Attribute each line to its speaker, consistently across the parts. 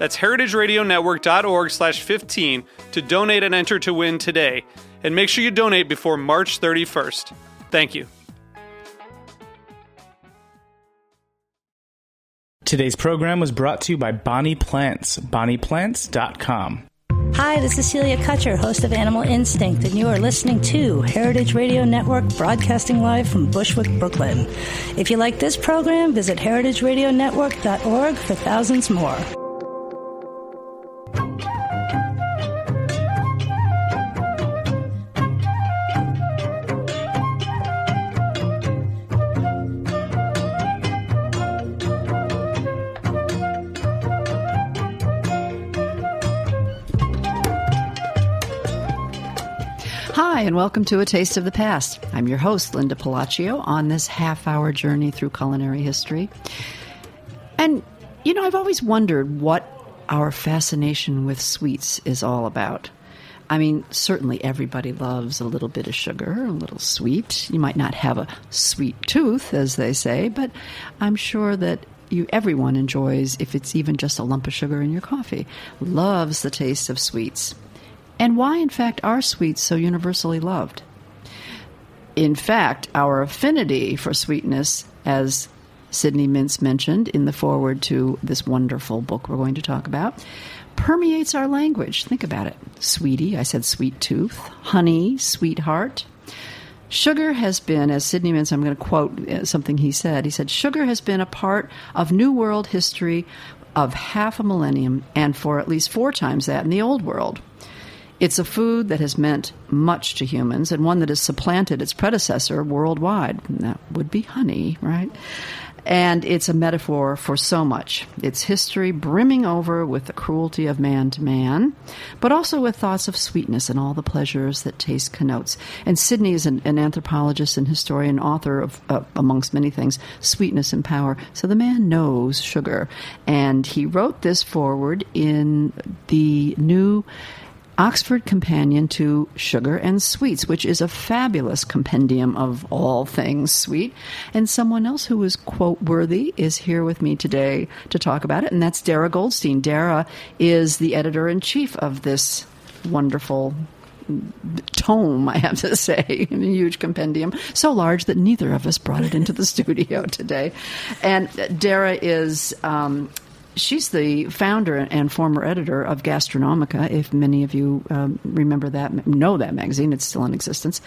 Speaker 1: That's heritageradionetwork.org slash 15 to donate and enter to win today. And make sure you donate before March 31st. Thank you.
Speaker 2: Today's program was brought to you by Bonnie Plants, bonnieplants.com.
Speaker 3: Hi, this is Celia Kutcher, host of Animal Instinct, and you are listening to Heritage Radio Network, broadcasting live from Bushwick, Brooklyn. If you like this program, visit heritageradionetwork.org for thousands more.
Speaker 4: And welcome to A Taste of the Past. I'm your host, Linda Pelaccio, on this half hour journey through culinary history. And, you know, I've always wondered what our fascination with sweets is all about. I mean, certainly everybody loves a little bit of sugar, a little sweet. You might not have a sweet tooth, as they say, but I'm sure that you everyone enjoys if it's even just a lump of sugar in your coffee. Loves the taste of sweets and why, in fact, are sweets so universally loved? In fact, our affinity for sweetness, as Sidney Mintz mentioned in the foreword to this wonderful book we're going to talk about, permeates our language. Think about it. Sweetie, I said sweet tooth. Honey, sweetheart. Sugar has been, as Sidney Mintz, I'm going to quote uh, something he said. He said, Sugar has been a part of New World history of half a millennium and for at least four times that in the Old World. It's a food that has meant much to humans and one that has supplanted its predecessor worldwide. And that would be honey, right? And it's a metaphor for so much. Its history brimming over with the cruelty of man to man, but also with thoughts of sweetness and all the pleasures that taste connotes. And Sidney is an, an anthropologist and historian, author of, uh, amongst many things, Sweetness and Power. So the man knows sugar. And he wrote this foreword in the new Oxford Companion to Sugar and Sweets, which is a fabulous compendium of all things sweet. And someone else who is quote worthy is here with me today to talk about it, and that's Darra Goldstein. Darra is the editor in chief of this wonderful tome, I have to say, a huge compendium, so large that neither of us brought it into the studio today. And Darra is um, she's the founder and former editor of Gastronomica. If many of you um, remember that, know that magazine, it's still in existence.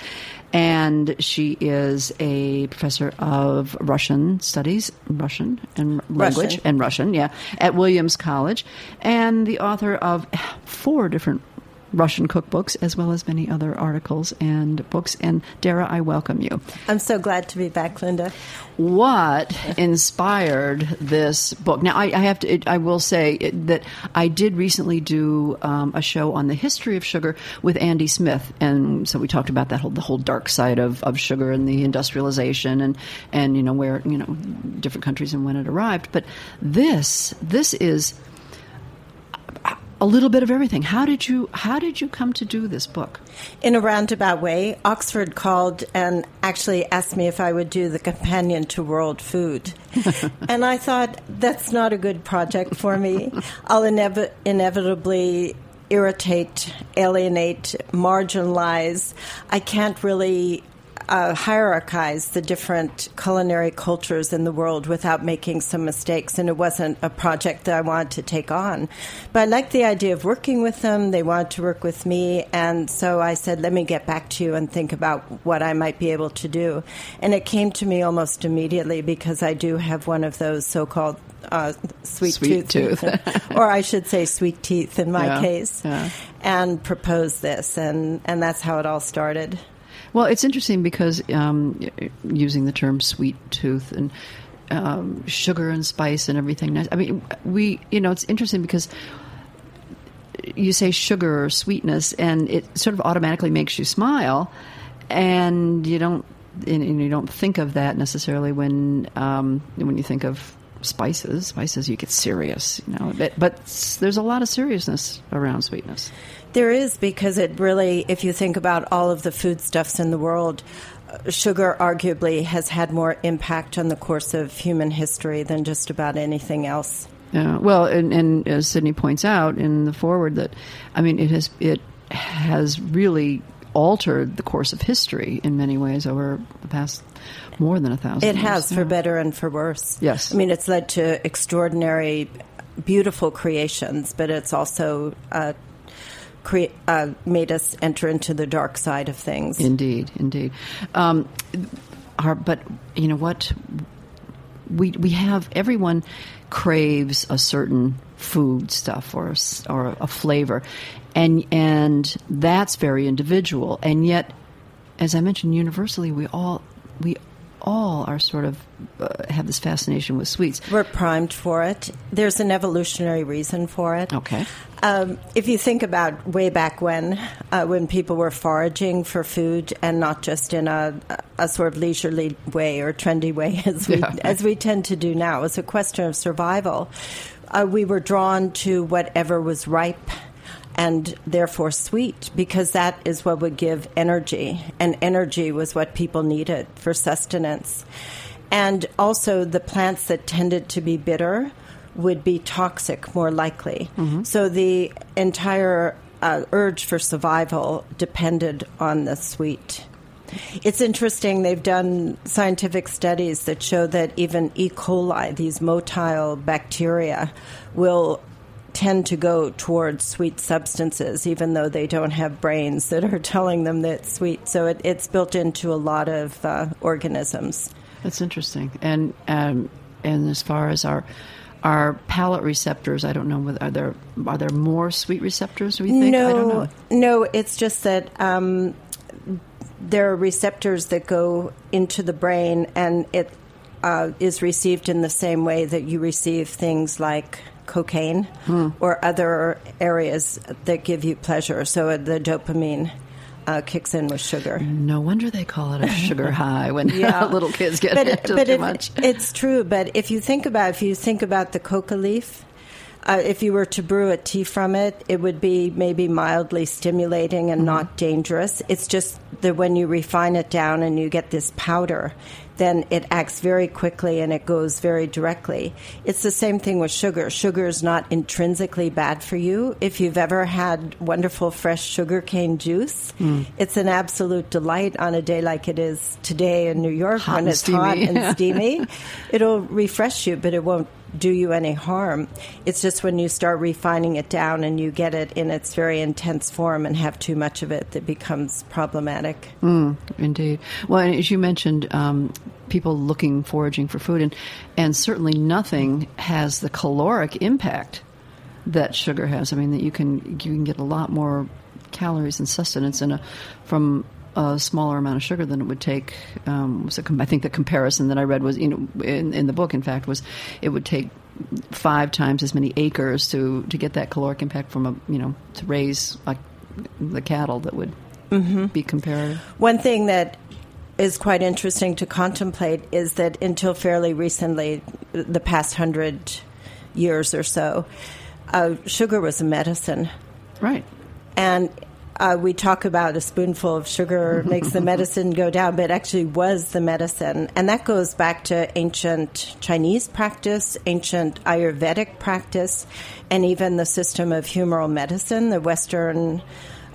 Speaker 4: And she is a professor of Russian studies, Russian and language
Speaker 3: Russian.
Speaker 4: and Russian, yeah, at Williams College, and the author of four different Russian cookbooks, as well as many other articles and books. And Darra, I welcome you.
Speaker 3: I'm so glad to be back, Linda.
Speaker 4: What inspired this book? Now, I, I have to. I will say that I did recently do um, a show on the history of sugar with Andy Smith, and so we talked about that whole the whole dark side of, of sugar and the industrialization and and you know where you know different countries and when it arrived. But this this is a little bit of everything. How did you how did you come to do this book?
Speaker 3: In a roundabout way, Oxford called and actually asked me if I would do the companion to World Food. and I thought, that's not a good project for me. I'll inev- inevitably irritate, alienate, marginalize. I can't really uh, hierarchize the different culinary cultures in the world without making some mistakes. And it wasn't a project that I wanted to take on. But I liked the idea of working with them. They wanted to work with me. And so I said, let me get back to you and think about what I might be able to do. And it came to me almost immediately because I do have one of those so called uh, sweet,
Speaker 4: Sweet tooth.
Speaker 3: or I should say sweet teeth in my
Speaker 4: Yeah,
Speaker 3: case,
Speaker 4: yeah.
Speaker 3: and proposed this. And, and that's how it all started.
Speaker 4: Well, it's interesting because um, using the term sweet tooth and um, sugar and spice and everything. I mean, we, you know, it's interesting because you say sugar or sweetness, and it sort of automatically makes you smile, and you don't, and, you don't think of that necessarily when um, when you think of spices. Spices, you get serious, you know. But, but there's a lot of seriousness around sweetness.
Speaker 3: There is because it really, if you think about all of the foodstuffs in the world, sugar arguably has had more impact on the course of human history than just about anything else.
Speaker 4: Yeah, well, and, and as Sidney points out in the foreword, that I mean, it has it has really altered the course of history in many ways over the past more than a thousand.
Speaker 3: It
Speaker 4: years.
Speaker 3: has, for
Speaker 4: Yeah.
Speaker 3: better and for worse.
Speaker 4: Yes.
Speaker 3: I mean, it's led to extraordinary, beautiful creations, but it's also uh, uh, made us enter into the dark side of things.
Speaker 4: Indeed, indeed. Um, our, but you know what? We we have everyone craves a certain food stuff or a or a flavor, and and that's very individual. And yet, as I mentioned, universally, we all we all are sort of uh, have this fascination with sweets.
Speaker 3: We're primed for it. There's an evolutionary reason for it.
Speaker 4: Okay.
Speaker 3: Um, if you think about way back when, uh, when people were foraging for food and not just in a, a sort of leisurely way or trendy way as we
Speaker 4: Yeah.
Speaker 3: as we tend to do now, it's a question of survival. Uh, we were drawn to whatever was ripe and therefore sweet because that is what would give energy, and energy was what people needed for sustenance. And also, the plants that tended to be bitter would be toxic more likely. So, the entire uh, urge for survival depended on the sweet. It's interesting, they've done scientific studies that show that even E. coli, these motile bacteria, will tend to go towards sweet substances, even though they don't have brains that are telling them that it's sweet. So it, it's built into a lot of uh, organisms.
Speaker 4: That's interesting. And um, and as far as our our palate receptors, I don't know whether are there are there more sweet receptors? We think?
Speaker 3: No,
Speaker 4: I don't know.
Speaker 3: no, it's just that um, there are receptors that go into the brain, and it uh, is received in the same way that you receive things like cocaine
Speaker 4: Hmm.
Speaker 3: or other areas that give you pleasure. So the dopamine uh, kicks in with sugar.
Speaker 4: No wonder they call it a sugar high when
Speaker 3: Yeah.
Speaker 4: little kids get
Speaker 3: but,
Speaker 4: into
Speaker 3: but
Speaker 4: too
Speaker 3: it-
Speaker 4: much.
Speaker 3: It's true, but if you think about if you think about the coca leaf, uh, if you were to brew a tea from it, it would be maybe mildly stimulating and not dangerous. It's just that when you refine it down and you get this powder, then it acts very quickly and it goes very directly. It's the same thing with sugar. Sugar is not intrinsically bad for you. If you've ever had wonderful fresh sugarcane juice, mm. it's an absolute delight on a day like it is today in New York
Speaker 4: Hot
Speaker 3: when it's hot and steamy. It'll refresh you, but it won't do you any harm. It's just when you start refining it down and you get it in its very intense form and have too much of it that becomes problematic.
Speaker 4: Indeed. Well, as you mentioned, um, people looking foraging for food, and and certainly nothing has the caloric impact that sugar has. I mean, that you can you can get a lot more calories and sustenance in a from a smaller amount of sugar than it would take. Um, was com- I think the comparison that I read was you know in, in the book, in fact, was it would take five times as many acres to to get that caloric impact from a you know to raise like the cattle that would be comparative.
Speaker 3: One thing that is quite interesting to contemplate is that until fairly recently, the past hundred years or so, uh, sugar was a medicine.
Speaker 4: Right.
Speaker 3: And uh, we talk about a spoonful of sugar makes the medicine go down, but it actually was the medicine. And that goes back to ancient Chinese practice, ancient Ayurvedic practice, and even the system of humoral medicine, the Western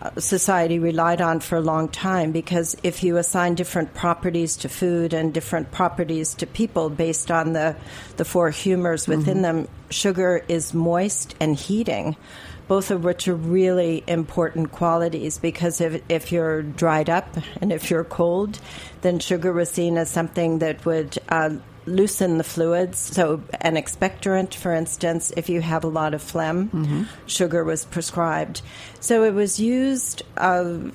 Speaker 3: uh, society relied on for a long time. Because if you assign different properties to food and different properties to people based on the, the four humors within them, sugar is moist and heating both of which are really important qualities because if, if you're dried up and if you're cold, then sugar was seen as something that would uh, loosen the fluids. So, an expectorant, for instance, if you have a lot of phlegm, sugar was prescribed. So, it was used. Uh,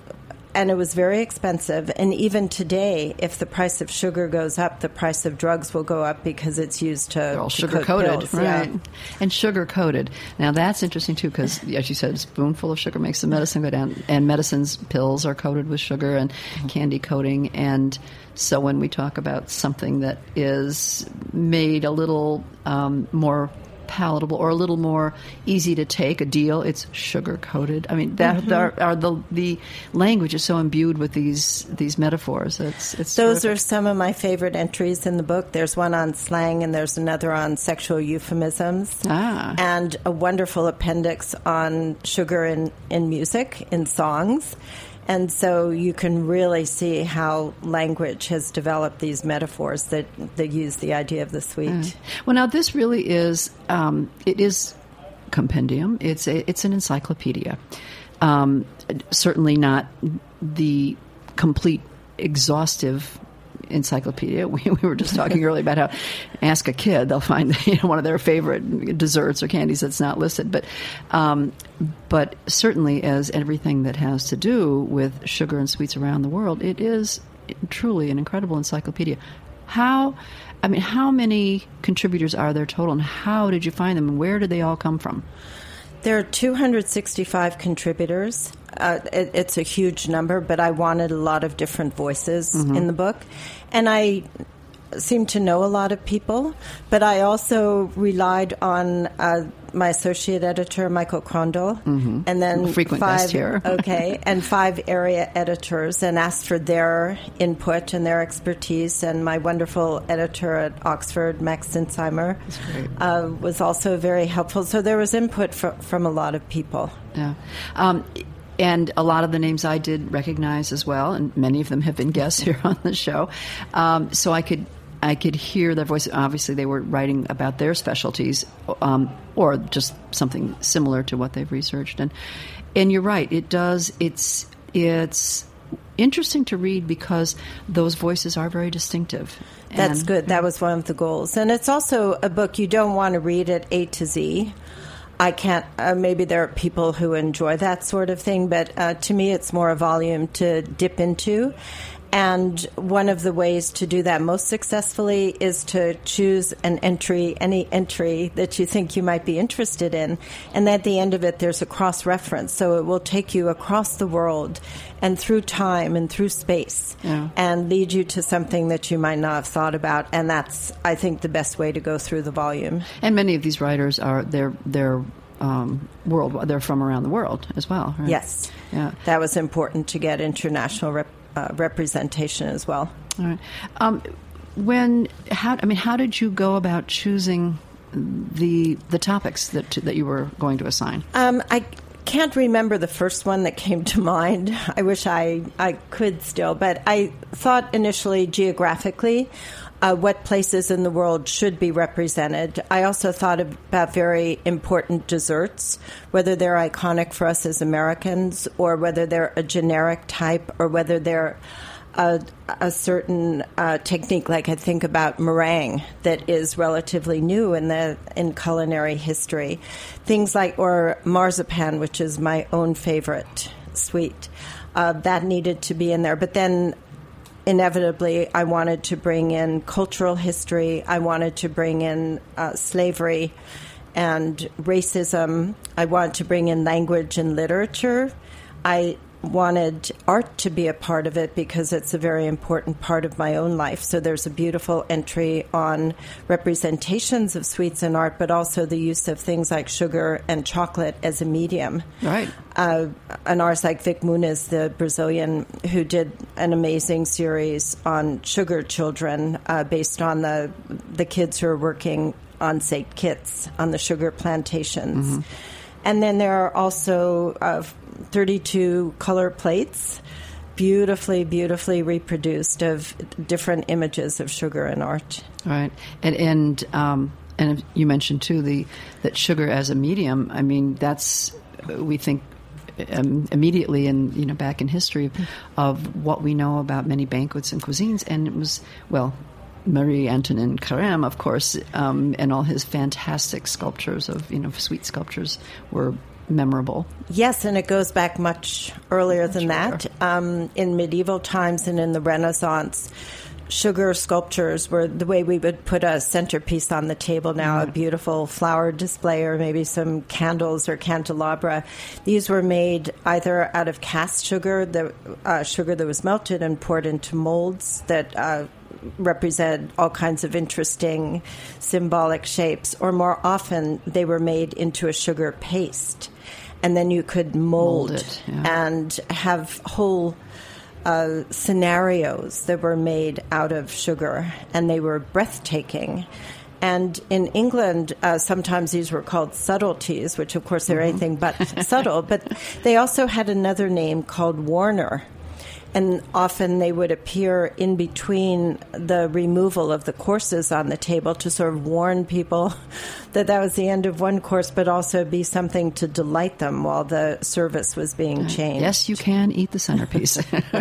Speaker 3: and it was very expensive. And even today, if the price of sugar goes up, the price of drugs will go up because it's used to,
Speaker 4: They're all sugar
Speaker 3: coat
Speaker 4: coated,
Speaker 3: pills. Yeah.
Speaker 4: right? And sugar coated. Now that's interesting too, because as you said, a spoonful of sugar makes the medicine go down, and medicines pills are coated with sugar and candy coating. And so when we talk about something that is made a little um, more palatable or a little more easy to take a deal it's sugar coated i mean that are, are the the language is so imbued with these these metaphors it's it's
Speaker 3: Those
Speaker 4: terrific.
Speaker 3: are some of my favorite entries in the book. There's one on slang, and there's another on sexual euphemisms,
Speaker 4: Ah.
Speaker 3: and a wonderful appendix on sugar in, in music, in songs. And so you can really see how language has developed these metaphors that, that use the idea of the sweet.
Speaker 4: Well, now this really is um, it is compendium. It's a, it's an encyclopedia. Um, certainly not the complete, exhaustive encyclopedia. We, we were just talking earlier about how ask a kid, they'll find you know, one of their favorite desserts or candies that's not listed. But um, but certainly, as everything that has to do with sugar and sweets around the world, it is truly an incredible encyclopedia. How, I mean, how many contributors are there total, and how did you find them, and where did they all come from?
Speaker 3: There are 265 contributors. Uh, it, it's a huge number, but I wanted a lot of different voices in the book. And I seem to know a lot of people, but I also relied on uh, my associate editor, Michael Krondl, and then
Speaker 4: Frequent
Speaker 3: five,
Speaker 4: guest here.
Speaker 3: okay, and five area editors, and asked for their input and their expertise. And my wonderful editor at Oxford, Max Sinsheimer, uh, was also very helpful. So there was input fr- from a lot of people.
Speaker 4: Yeah. Um, and a lot of the names I did recognize as well, and many of them have been guests here on the show. Um, so I could I could hear their voice. Obviously, they were writing about their specialties, um, or just something similar to what they've researched. And and you're right. It does. It's it's interesting to read because those voices are very distinctive.
Speaker 3: That's
Speaker 4: And-
Speaker 3: good. That was one of the goals. And it's also a book you don't want to read at A to Z. I can't, uh, maybe there are people who enjoy that sort of thing, but uh, to me it's more a volume to dip into. And one of the ways to do that most successfully is to choose an entry, any entry that you think you might be interested in. And at the end of it, there's a cross reference. So it will take you across the world and through time and through space
Speaker 4: Yeah.
Speaker 3: and lead you to something that you might not have thought about. And that's, I think, the best way to go through the volume.
Speaker 4: And many of these writers are they're they're um, world they're from around the world as well. Right?
Speaker 3: Yes.
Speaker 4: Yeah.
Speaker 3: That was important to get international rep, uh, representation as well.
Speaker 4: All right. Um, when how I mean, how did you go about choosing the the topics that that you were going to assign?
Speaker 3: Um, I can't remember the first one that came to mind. I wish I, I could still, but I thought initially geographically uh, what places in the world should be represented. I also thought about very important desserts, whether they're iconic for us as Americans or whether they're a generic type or whether they're a, a certain uh, technique, like I think about meringue, that is relatively new in the in culinary history. Things like or marzipan, which is my own favorite sweet, uh, that needed to be in there. But then inevitably, I wanted to bring in cultural history. I wanted to bring in uh, slavery and racism. I wanted to bring in language and literature. I wanted art to be a part of it because it's a very important part of my own life. So there's a beautiful entry on representations of sweets in art, but also the use of things like sugar and chocolate as a medium.
Speaker 4: Right.
Speaker 3: Uh, an artist like Vik Muniz, the Brazilian, who did an amazing series on sugar children uh, based on the the kids who are working on St. Kitts on the sugar plantations. And then there are also uh, 32 color plates, beautifully, beautifully reproduced of different images of sugar and art.
Speaker 4: Right, and and um, and you mentioned too the that sugar as a medium. I mean, that's we think um, immediately and you know back in history of what we know about many banquets and cuisines, and it was well. Marie Antoine Carême, of course, um, and all his fantastic sculptures of you know sweet sculptures were memorable.
Speaker 3: Yes, and it goes back much earlier than that. Um, in medieval times and in the Renaissance, sugar sculptures were the way we would put a centerpiece on the table now, a beautiful flower display or maybe some candles or candelabra. These were made either out of cast sugar, the uh, sugar that was melted and poured into molds that uh, represent all kinds of interesting symbolic shapes, or more often they were made into a sugar paste. And then you could mold,
Speaker 4: Mold it, yeah.
Speaker 3: and have whole uh, scenarios that were made out of sugar, and they were breathtaking. And in England, uh, sometimes these were called subtleties, which of course they're anything but subtle, but they also had another name called Warner. And often they would appear in between the removal of the courses on the table to sort of warn people that that was the end of one course, but also be something to delight them while the service was being changed.
Speaker 4: Yes, you can eat the centerpiece.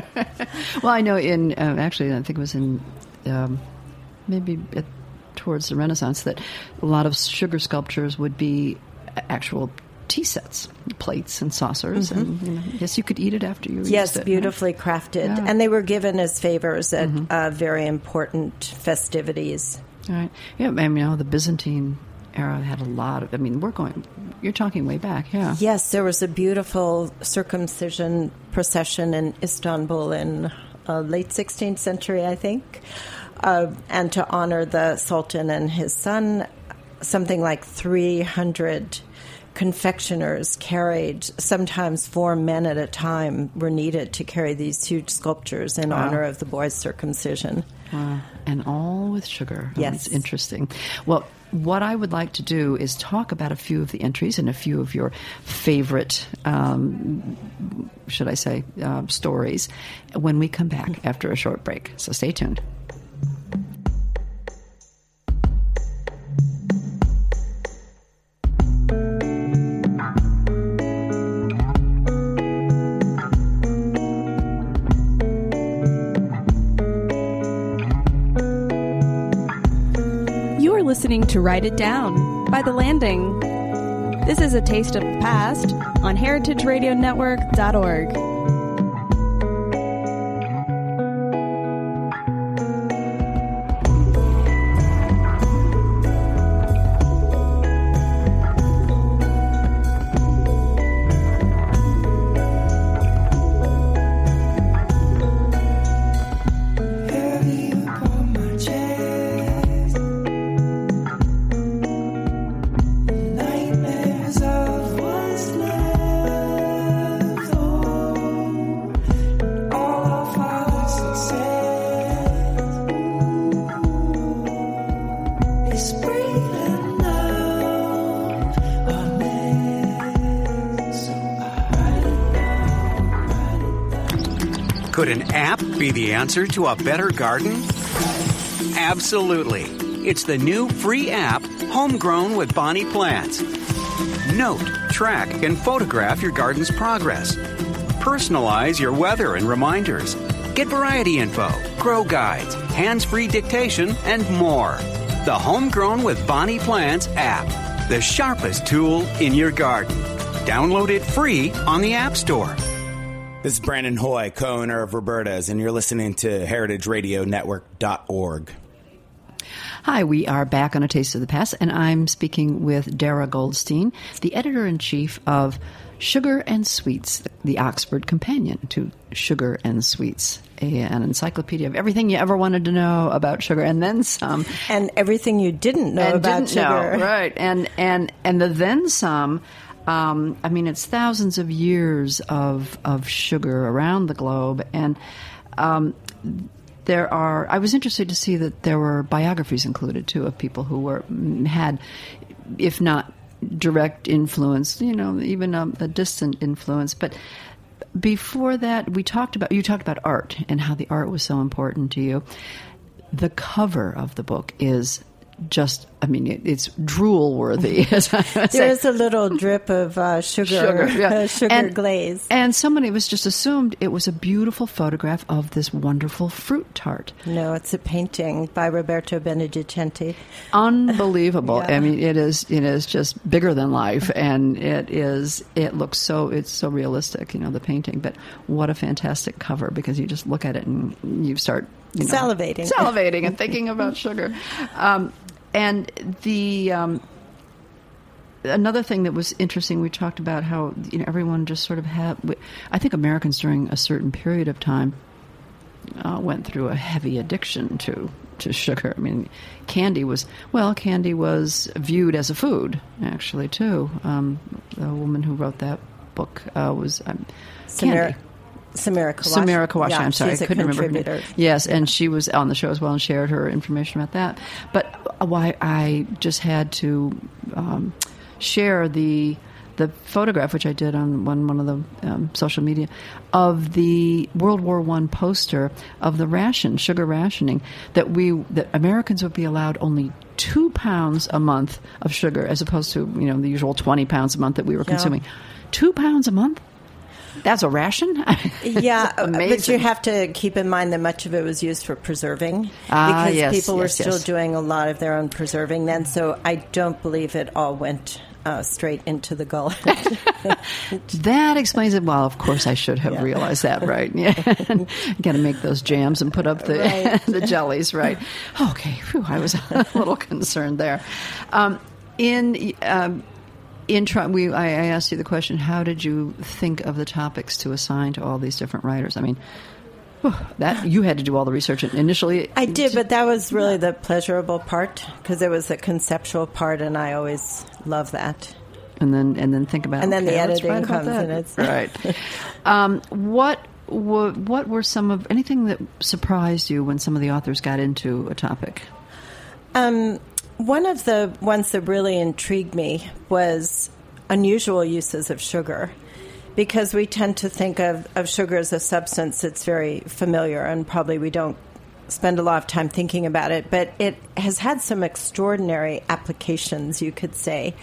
Speaker 4: well, I know in uh, actually, I think it was in um, maybe at, towards the Renaissance that a lot of sugar sculptures would be actual tea sets, plates and saucers, and you know, yes, you could eat it after you.
Speaker 3: Mm-hmm. Yes,
Speaker 4: used it,
Speaker 3: beautifully crafted.
Speaker 4: Yeah.
Speaker 3: And they were given as favors at uh, very important festivities.
Speaker 4: Right? right. Yeah, I mean, you know, the Byzantine era had a lot of. I mean, we're going. You're talking way back, yeah.
Speaker 3: Yes, there was a beautiful circumcision procession in Istanbul in uh, late 16th century, I think. Uh, and to honor the Sultan and his son, something like 300 confectioners carried, sometimes four men at a time were needed to carry these huge sculptures in honor of the boy's circumcision.
Speaker 4: Wow. And all with sugar. Oh,
Speaker 3: Yes.
Speaker 4: It's interesting. Well, what I would like to do is talk about a few of the entries and a few of your favorite, um, should I say, uh, stories when we come back after a short break. So stay tuned.
Speaker 5: Write It Down by The Landing. This is a taste of the past on heritageradionetwork.org.
Speaker 6: Could an app be the answer to a better garden? Absolutely. It's the new free app, Homegrown with Bonnie Plants. Note, track, and photograph your garden's progress. Personalize your weather and reminders. Get variety info, grow guides, hands free dictation, and more. The Homegrown with Bonnie Plants app, the sharpest tool in your garden. Download it free on the App Store.
Speaker 7: This is Brandon Hoy, co-owner of Roberta's, and you're listening to heritageradionetwork.org.
Speaker 4: Hi, we are back on A Taste of the Past, and I'm speaking with Darra Goldstein, the editor in chief of Sugar and Sweets, the Oxford Companion to Sugar and Sweets, an encyclopedia of everything you ever wanted to know about sugar, and then some.
Speaker 3: And everything you didn't know
Speaker 4: and
Speaker 3: about
Speaker 4: didn't know,
Speaker 3: sugar.
Speaker 4: right? And and and the then some. Um, I mean, it's thousands of years of of sugar around the globe, and um, there are. I was interested to see that there were biographies included too of people who were had, if not direct influence, you know, even a, a distant influence. But before that, we talked about you talked about art and how the art was so important to you. The cover of the book is just I mean it, it's drool worthy.
Speaker 3: there is a little drip of uh, sugar sugar, yeah. sugar
Speaker 4: and,
Speaker 3: glaze,
Speaker 4: and somebody was just assumed it was a beautiful photograph of this wonderful fruit tart.
Speaker 3: No, it's a painting by Roberto Benedicenti.
Speaker 4: Unbelievable! yeah. I mean, it is it is just bigger than life, and it is it looks so it's so realistic. You know the painting, but what a fantastic cover because you just look at it and you start you know,
Speaker 3: salivating,
Speaker 4: salivating, and thinking about sugar. Um, and the um, another thing that was interesting, we talked about how you know everyone just sort of had. I think Americans during a certain period of time uh, went through a heavy addiction to to sugar. I mean, candy was well, candy was viewed as a food actually too. Um, the woman who wrote that book uh, was um, candy.
Speaker 3: Samira Kawash.
Speaker 4: Samira Kawash. Yeah, I'm sorry, I couldn't remember her name. Yes, and she was on the show as well and shared her information about that. But why I just had to um, share the the photograph, which I did on one one of the um, social media, of the World War One poster of the ration, sugar rationing, that we that Americans would be allowed only two pounds a month of sugar, as opposed to you know the usual twenty pounds a month that we were yeah. consuming. Two pounds a month. That's a ration?
Speaker 3: yeah, but you have to keep in mind that much of it was used for preserving
Speaker 4: ah,
Speaker 3: because
Speaker 4: yes,
Speaker 3: people were
Speaker 4: yes,
Speaker 3: still
Speaker 4: yes.
Speaker 3: doing a lot of their own preserving then. So I don't believe it all went uh, straight into the gullet.
Speaker 4: that explains it. Well, of course, I should have
Speaker 3: Yeah.
Speaker 4: realized that, right? Yeah, got to make those jams and put up the
Speaker 3: Right.
Speaker 4: the jellies, right? Okay, Phew, I was a little concerned there. Um, in um, in try, we, I, I asked you the question: How did you think of the topics to assign to all these different writers? I mean. That you had to do all the research initially.
Speaker 3: I did, but that was really the pleasurable part because it was the conceptual part, and I always love that.
Speaker 4: and then and then think about
Speaker 3: And then the
Speaker 4: okay, let's
Speaker 3: editing comes
Speaker 4: that.
Speaker 3: and it's-
Speaker 4: right. um, what wa- what were some of anything that surprised you when some of the authors got into a topic?
Speaker 3: Um, one of the ones that really intrigued me was unusual uses of sugar. Because we tend to think of, of sugar as a substance that's very familiar, and probably we don't spend a lot of time thinking about it, but it has had some extraordinary applications, you could say.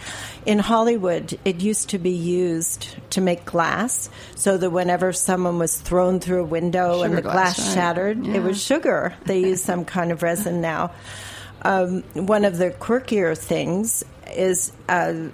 Speaker 3: In Hollywood, it used to be used to make glass, so that whenever someone was thrown through a window and the
Speaker 4: glass,
Speaker 3: glass
Speaker 4: right.
Speaker 3: shattered,
Speaker 4: Yeah.
Speaker 3: it was sugar. They use some kind of resin now. Um, one of the quirkier things is. Uh,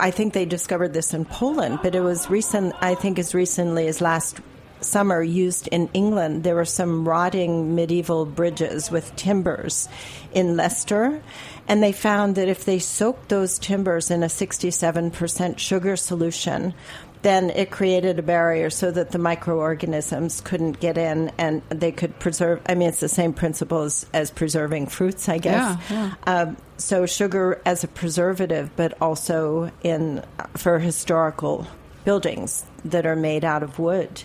Speaker 3: I think they discovered this in Poland, but it was recent, I think as recently as last summer, used in England. There were some rotting medieval bridges with timbers in Leicester, and they found that if they soaked those timbers in a 67% sugar solution, then it created a barrier so that the microorganisms couldn't get in and they could preserve. I mean, it's the same principle as, as preserving fruits, I guess.
Speaker 4: Yeah,
Speaker 3: Um, so sugar as a preservative, but also in for historical buildings that are made out of wood,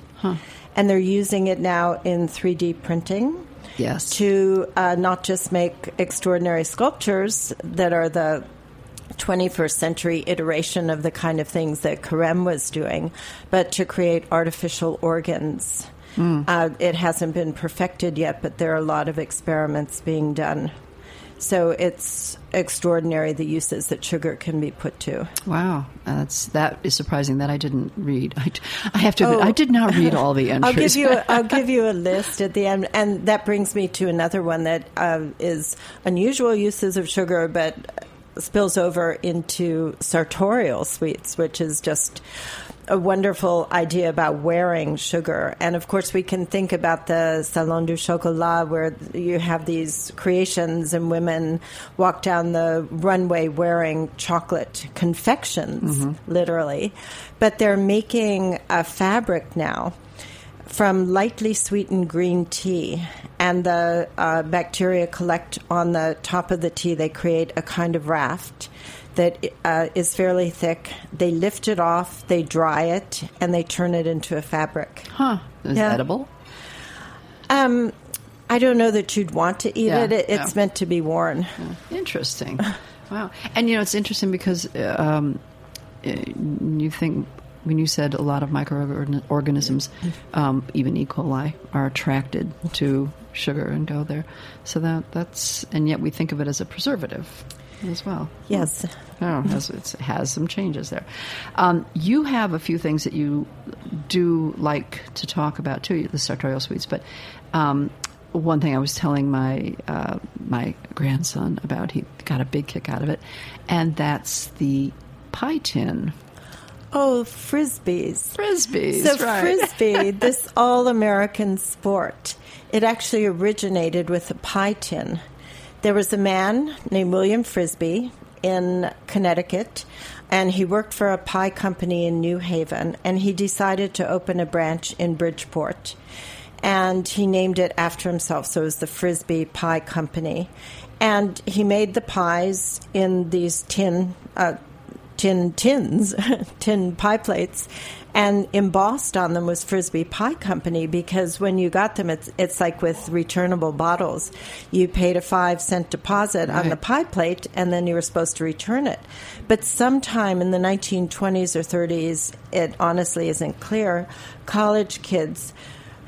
Speaker 3: and they're using it now in 3D printing
Speaker 4: Yes.
Speaker 3: to uh, not just make extraordinary sculptures that are the 21st century iteration of the kind of things that Carême was doing, but to create artificial organs. Uh, it hasn't been perfected yet, but there are a lot of experiments being done. So it's extraordinary the uses that sugar can be put to.
Speaker 4: Wow, that's that is surprising that I didn't read. I, I have to.
Speaker 3: Oh.
Speaker 4: I did not read all the entries.
Speaker 3: I'll give you a, I'll give you a list at the end, and that brings me to another one that uh, is unusual uses of sugar, but spills over into sartorial sweets, which is just a wonderful idea about wearing sugar. And of course, we can think about the Salon du Chocolat, where you have these creations and women walk down the runway wearing chocolate confections, literally. But they're making a fabric now from lightly sweetened green tea, and the uh, bacteria collect on the top of the tea. They create a kind of raft that uh, is fairly thick. They lift it off, they dry it, and they turn it into a fabric.
Speaker 4: huh? Is
Speaker 3: Yeah.
Speaker 4: it edible?
Speaker 3: Um, I don't know that you'd want to eat
Speaker 4: Yeah,
Speaker 3: it. it. It's
Speaker 4: yeah.
Speaker 3: meant to be worn.
Speaker 4: Interesting. Wow. And you know, it's interesting because uh, um, uh, you think when you said a lot of microorganisms, um, even E. coli, are attracted to sugar and go there. So that that's and yet we think of it as a preservative as well.
Speaker 3: Yes.
Speaker 4: Oh, it has, it has some changes there. Um, you have a few things that you do like to talk about too, the sartorial sweets. But um, one thing I was telling my uh, my grandson about, he got a big kick out of it, and that's the pie tin.
Speaker 3: Oh, frisbees.
Speaker 4: Frisbees.
Speaker 3: So
Speaker 4: right.
Speaker 3: frisbee, this all-American sport, it actually originated with a pie tin. There was a man named William Frisbie in Connecticut, and he worked for a pie company in New Haven, and he decided to open a branch in Bridgeport. And he named it after himself, so it was the Frisbie Pie Company. And he made the pies in these tin uh, tin tins, tin pie plates, and embossed on them was Frisbie Pie Company because when you got them, it's it's like with returnable bottles. You paid a five cent deposit on the pie plate, and then you were supposed to return it. But sometime in the 1920s or 30s, it honestly isn't clear. College kids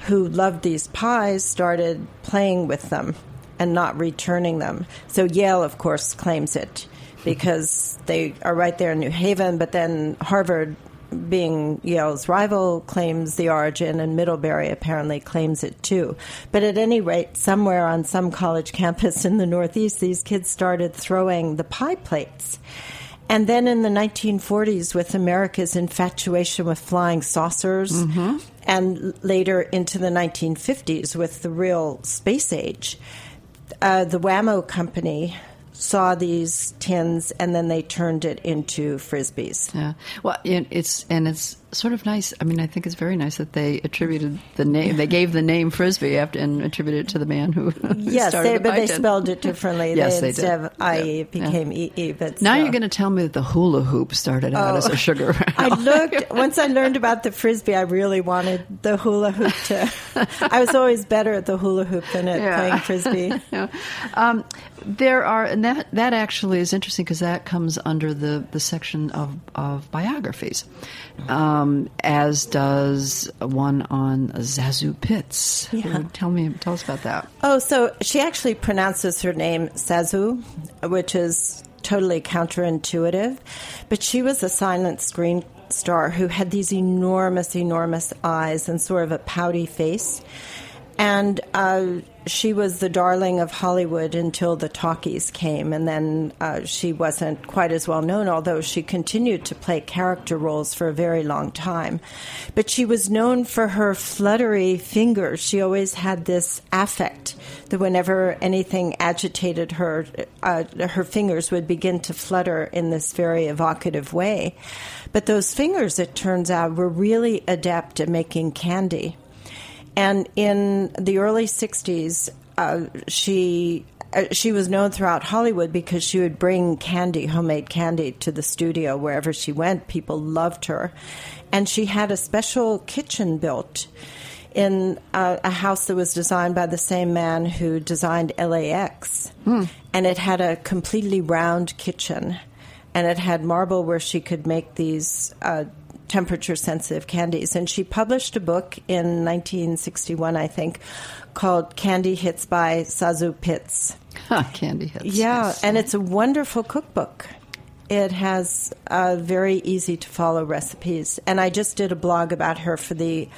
Speaker 3: who loved these pies started playing with them and not returning them. So Yale, of course, claims it because they are right there in New Haven, but then Harvard, being Yale's rival, claims the origin, and Middlebury apparently claims it too. But at any rate, somewhere on some college campus in the Northeast, these kids started throwing the pie plates. And then in the 1940s, with America's infatuation with flying saucers, and later into the 1950s with the real space age, uh, the Wham-O company saw these tins and then they turned it into frisbees.
Speaker 4: Yeah. Well, it- it's and it's sort of nice. I mean, I think it's very nice that they attributed the name. They gave the name frisbee after and attributed it to the man who.
Speaker 3: Yes,
Speaker 4: started
Speaker 3: they,
Speaker 4: the
Speaker 3: but they
Speaker 4: tin.
Speaker 3: spelled it differently.
Speaker 4: Yes, they
Speaker 3: instead
Speaker 4: did.
Speaker 3: of IE,
Speaker 4: Yeah.
Speaker 3: it became EE. But
Speaker 4: Now
Speaker 3: still.
Speaker 4: you're going to tell me that the hula hoop started out as a sugar.
Speaker 3: I looked once I learned about the frisbee. I really wanted the hula hoop to. I was always better at the hula hoop than at
Speaker 4: Yeah.
Speaker 3: playing frisbee.
Speaker 4: Yeah. Um, there are, and that that actually is interesting because that comes under the, the section of, of biographies, um, as does one on ZaSu Pitts.
Speaker 3: Yeah.
Speaker 4: Tell me, tell us about that.
Speaker 3: Oh, so she actually pronounces her name ZaSu, which is totally counterintuitive. But she was a silent screen star who had these enormous, enormous eyes and sort of a pouty face. And uh, she was the darling of Hollywood until the talkies came, and then uh, she wasn't quite as well known, although she continued to play character roles for a very long time. But she was known for her fluttery fingers. She always had this affect that whenever anything agitated her, uh, her fingers would begin to flutter in this very evocative way. But those fingers, it turns out, were really adept at making candy. And in the early 60s, uh, she uh, she was known throughout Hollywood because she would bring candy, homemade candy, to the studio wherever she went. People loved her, and she had a special kitchen built in uh, a house that was designed by the same man who designed LAX, and it had a completely round kitchen, and it had marble where she could make these. Uh, temperature sensitive candies. And she published a book in 1961, I think, called Candy Hits by ZaSu Pitts.
Speaker 4: Candy hits.
Speaker 3: Yeah,
Speaker 4: yes.
Speaker 3: and it's a wonderful cookbook. It has uh, very easy to follow recipes. And I just did a blog about her for the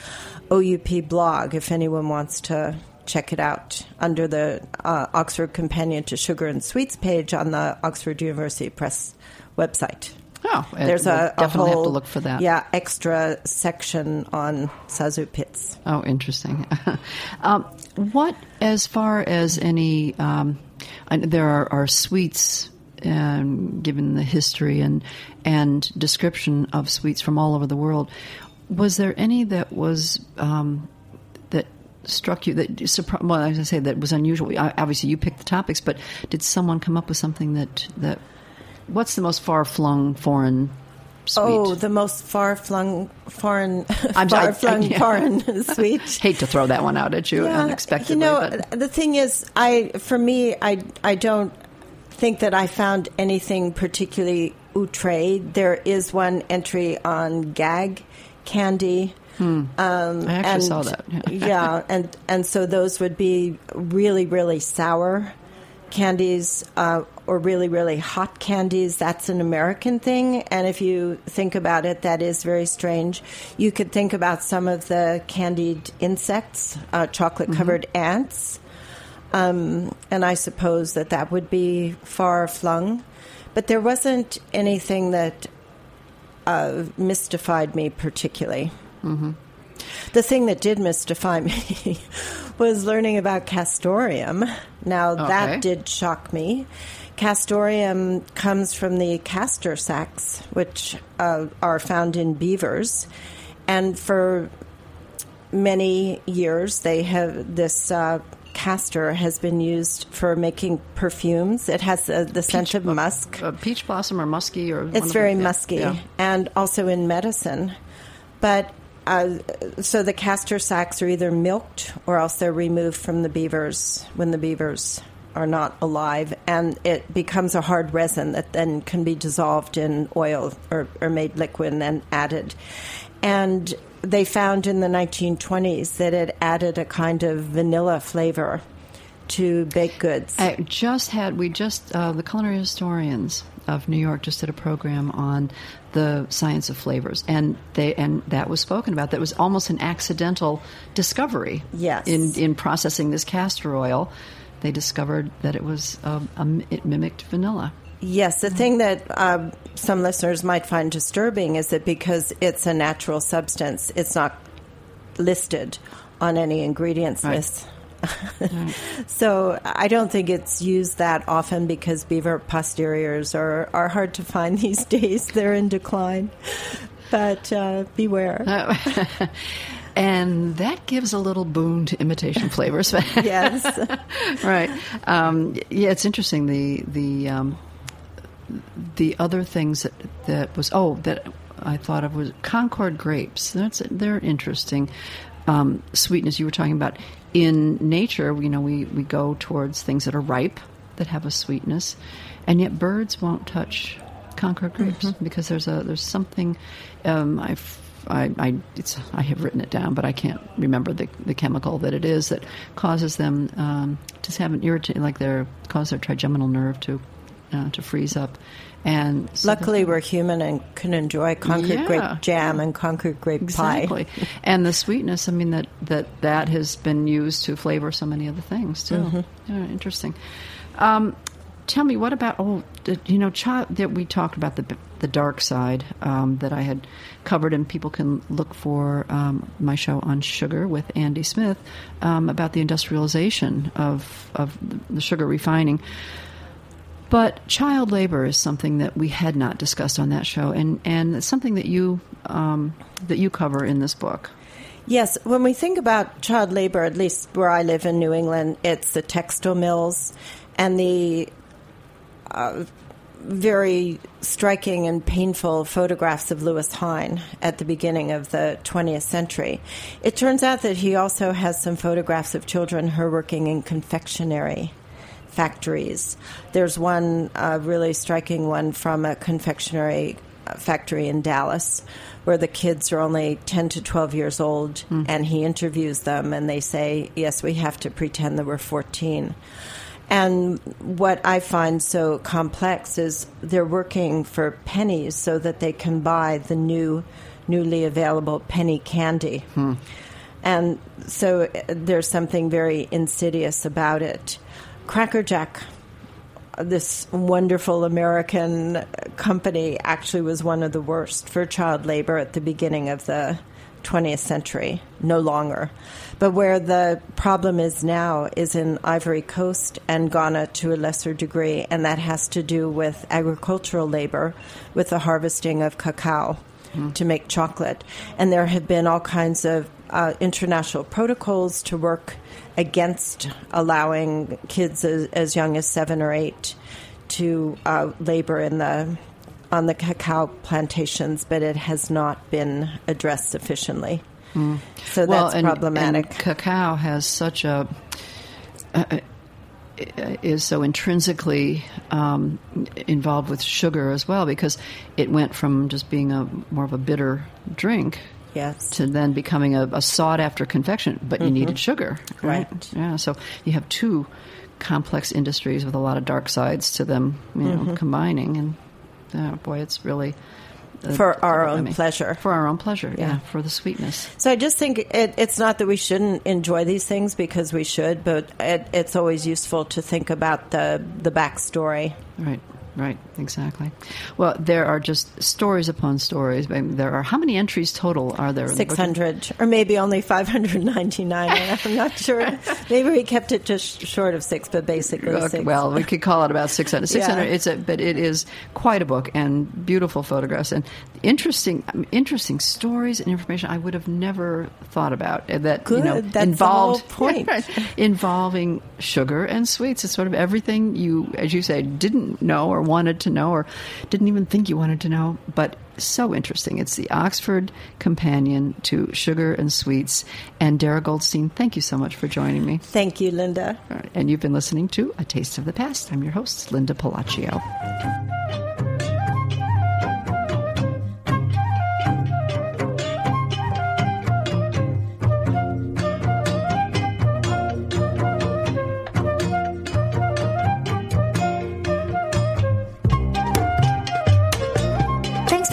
Speaker 3: OUP blog if anyone wants to check it out under the uh, Oxford Companion to Sugar and Sweets page on the Oxford University Press website.
Speaker 4: Oh,
Speaker 3: There's
Speaker 4: we'll
Speaker 3: a, a
Speaker 4: definitely
Speaker 3: whole
Speaker 4: have to look for that.
Speaker 3: Yeah, extra section on ZaSu Pitts.
Speaker 4: Oh, interesting. um, what, as far as any, um, I- there are, are sweets, um, given the history and and description of sweets from all over the world. Was there any that was um, that struck you that surprised? well, as I say, that was unusual? Obviously, you picked the topics, but did someone come up with something that that? What's the most far flung foreign sweet?
Speaker 3: Oh, the most far flung foreign,
Speaker 4: I'm-
Speaker 3: far flung
Speaker 4: yeah.
Speaker 3: foreign sweet.
Speaker 4: Hate to throw that one out at you unexpectedly.
Speaker 3: You know,
Speaker 4: but-
Speaker 3: the thing is, I for me, I I don't think that I found anything particularly outre. There is one entry on gag candy.
Speaker 4: Um, I actually
Speaker 3: and,
Speaker 4: saw that. Yeah.
Speaker 3: yeah, and and so those would be really really sour candies uh, or really really hot candies. That's an American thing, and if you think about it, that is very strange. You could think about some of the candied insects, uh, chocolate covered ants, um, and I suppose that that would be far flung. But there wasn't anything that uh, mystified me particularly. The thing that did mystify me was learning about castoreum. Now,
Speaker 4: Okay.
Speaker 3: that did shock me. Castoreum comes from the castor sacs, which uh, are found in beavers. And for many years, they have this uh, castor has been used for making perfumes. It has uh, the scent of musk.
Speaker 4: Uh, peach blossom or musky or
Speaker 3: It's very
Speaker 4: them?
Speaker 3: Musky
Speaker 4: Yeah.
Speaker 3: and also in medicine. But uh, so the castor sacs are either milked or else they're removed from the beavers when the beavers are not alive, and it becomes a hard resin that then can be dissolved in oil or, or made liquid and then added. And they found in the 1920s that it added a kind of vanilla flavor to baked goods.
Speaker 4: I just had we just uh, the culinary historians of New York just did a program on the science of flavors, and they and that was spoken about. That was almost an accidental discovery.
Speaker 3: Yes.
Speaker 4: In in processing this castor oil, they discovered that it was um, um, it mimicked vanilla.
Speaker 3: Yes, the thing that um, some listeners might find disturbing is that because it's a natural substance, it's not listed on any ingredients
Speaker 4: Right.
Speaker 3: list. so I don't think it's used that often because beaver posteriors are, are hard to find these days. They're in decline. But uh, beware.
Speaker 4: And that gives a little boon to imitation flavors.
Speaker 3: yes.
Speaker 4: right. Um, yeah, it's interesting. The the um, the other things that that was oh that I thought of was Concord grapes. That's they're interesting. Um, sweetness you were talking about in nature. You know, we we go towards things that are ripe that have a sweetness, and yet birds won't touch Concord grapes because there's a there's something. Um, I've I, I, it's, I have written it down, but I can't remember the, the chemical that it is that causes them um, to have an irritant, like their cause their trigeminal nerve to uh, to freeze up. And so
Speaker 3: Luckily, we're human and can enjoy Concord
Speaker 4: Yeah.
Speaker 3: grape jam and Concord grape
Speaker 4: exactly,
Speaker 3: pie.
Speaker 4: and the sweetness. I mean that that that has been used to flavor so many other things too.
Speaker 3: Mm-hmm.
Speaker 4: Yeah, interesting. Um, tell me, what about oh, you know, child that we talked about the the dark side um, that I had covered, and people can look for um, my show on sugar with Andy Smith um, about the industrialization of of the sugar refining. But child labor is something that we had not discussed on that show, and and something that you um, that you cover in this book.
Speaker 3: Yes, when we think about child labor, at least where I live in New England, it's the textile mills and the uh, very striking and painful photographs of Lewis Hine at the beginning of the 20th century. It turns out that he also has some photographs of children who are working in confectionery factories. There's one uh, really striking one from a confectionery factory in Dallas where the kids are only 10 to 12 years old and he interviews them and they say, Yes, we have to pretend that we're 14. And what I find so complex is they're working for pennies so that they can buy the new, newly available penny candy. And so uh, there's something very insidious about it. Cracker Jack, this wonderful American company, actually was one of the worst for child labor at the beginning of the 20th century, no longer. But where the problem is now is in Ivory Coast and Ghana to a lesser degree, and that has to do with agricultural labor, with the harvesting of cacao to make chocolate. And there have been all kinds of uh, international protocols to work against allowing kids as, as young as seven or eight to uh, labor in the on the cacao plantations, but it has not been addressed sufficiently. So that's
Speaker 4: and,
Speaker 3: problematic.
Speaker 4: and cacao has such a. Uh, is so intrinsically um, involved with sugar as well because it went from just being a more of a bitter drink
Speaker 3: Yes.
Speaker 4: to then becoming a, a sought after confection, but you needed sugar, right?
Speaker 3: Right.
Speaker 4: Yeah, so you have two complex industries with a lot of dark sides to them, you know, combining, and uh, boy, it's really uh,
Speaker 3: For our own pleasure.
Speaker 4: For our own pleasure, yeah,
Speaker 3: Yeah.
Speaker 4: for the sweetness.
Speaker 3: So I just think it, it's not that we shouldn't enjoy these things because we should, but it, it's always useful to think about the the backstory.
Speaker 4: Right, right, exactly. Well, there are just stories upon stories. There are how many entries total are there?
Speaker 3: Six hundred, or maybe only five hundred ninety nine. I'm not sure. Maybe we kept it just short of six, but basically
Speaker 4: Okay,
Speaker 3: six.
Speaker 4: Well, we could call it about 600. 600
Speaker 3: Yeah.
Speaker 4: it's a, but it is quite a book and beautiful photographs and interesting interesting stories and information I would have never thought about that you know
Speaker 3: Good, that's the
Speaker 4: involved
Speaker 3: whole point.
Speaker 4: involving sugar and sweets. It's sort of everything you as you say didn't know or wanted to know or didn't even think you wanted to know, but so interesting. It's the Oxford Companion to Sugar and Sweets. And Darra Goldstein, thank you so much for joining me.
Speaker 3: Thank you, Linda.
Speaker 4: Right, And you've been listening to A Taste of the Past. I'm your host, Linda
Speaker 8: Pelaccio.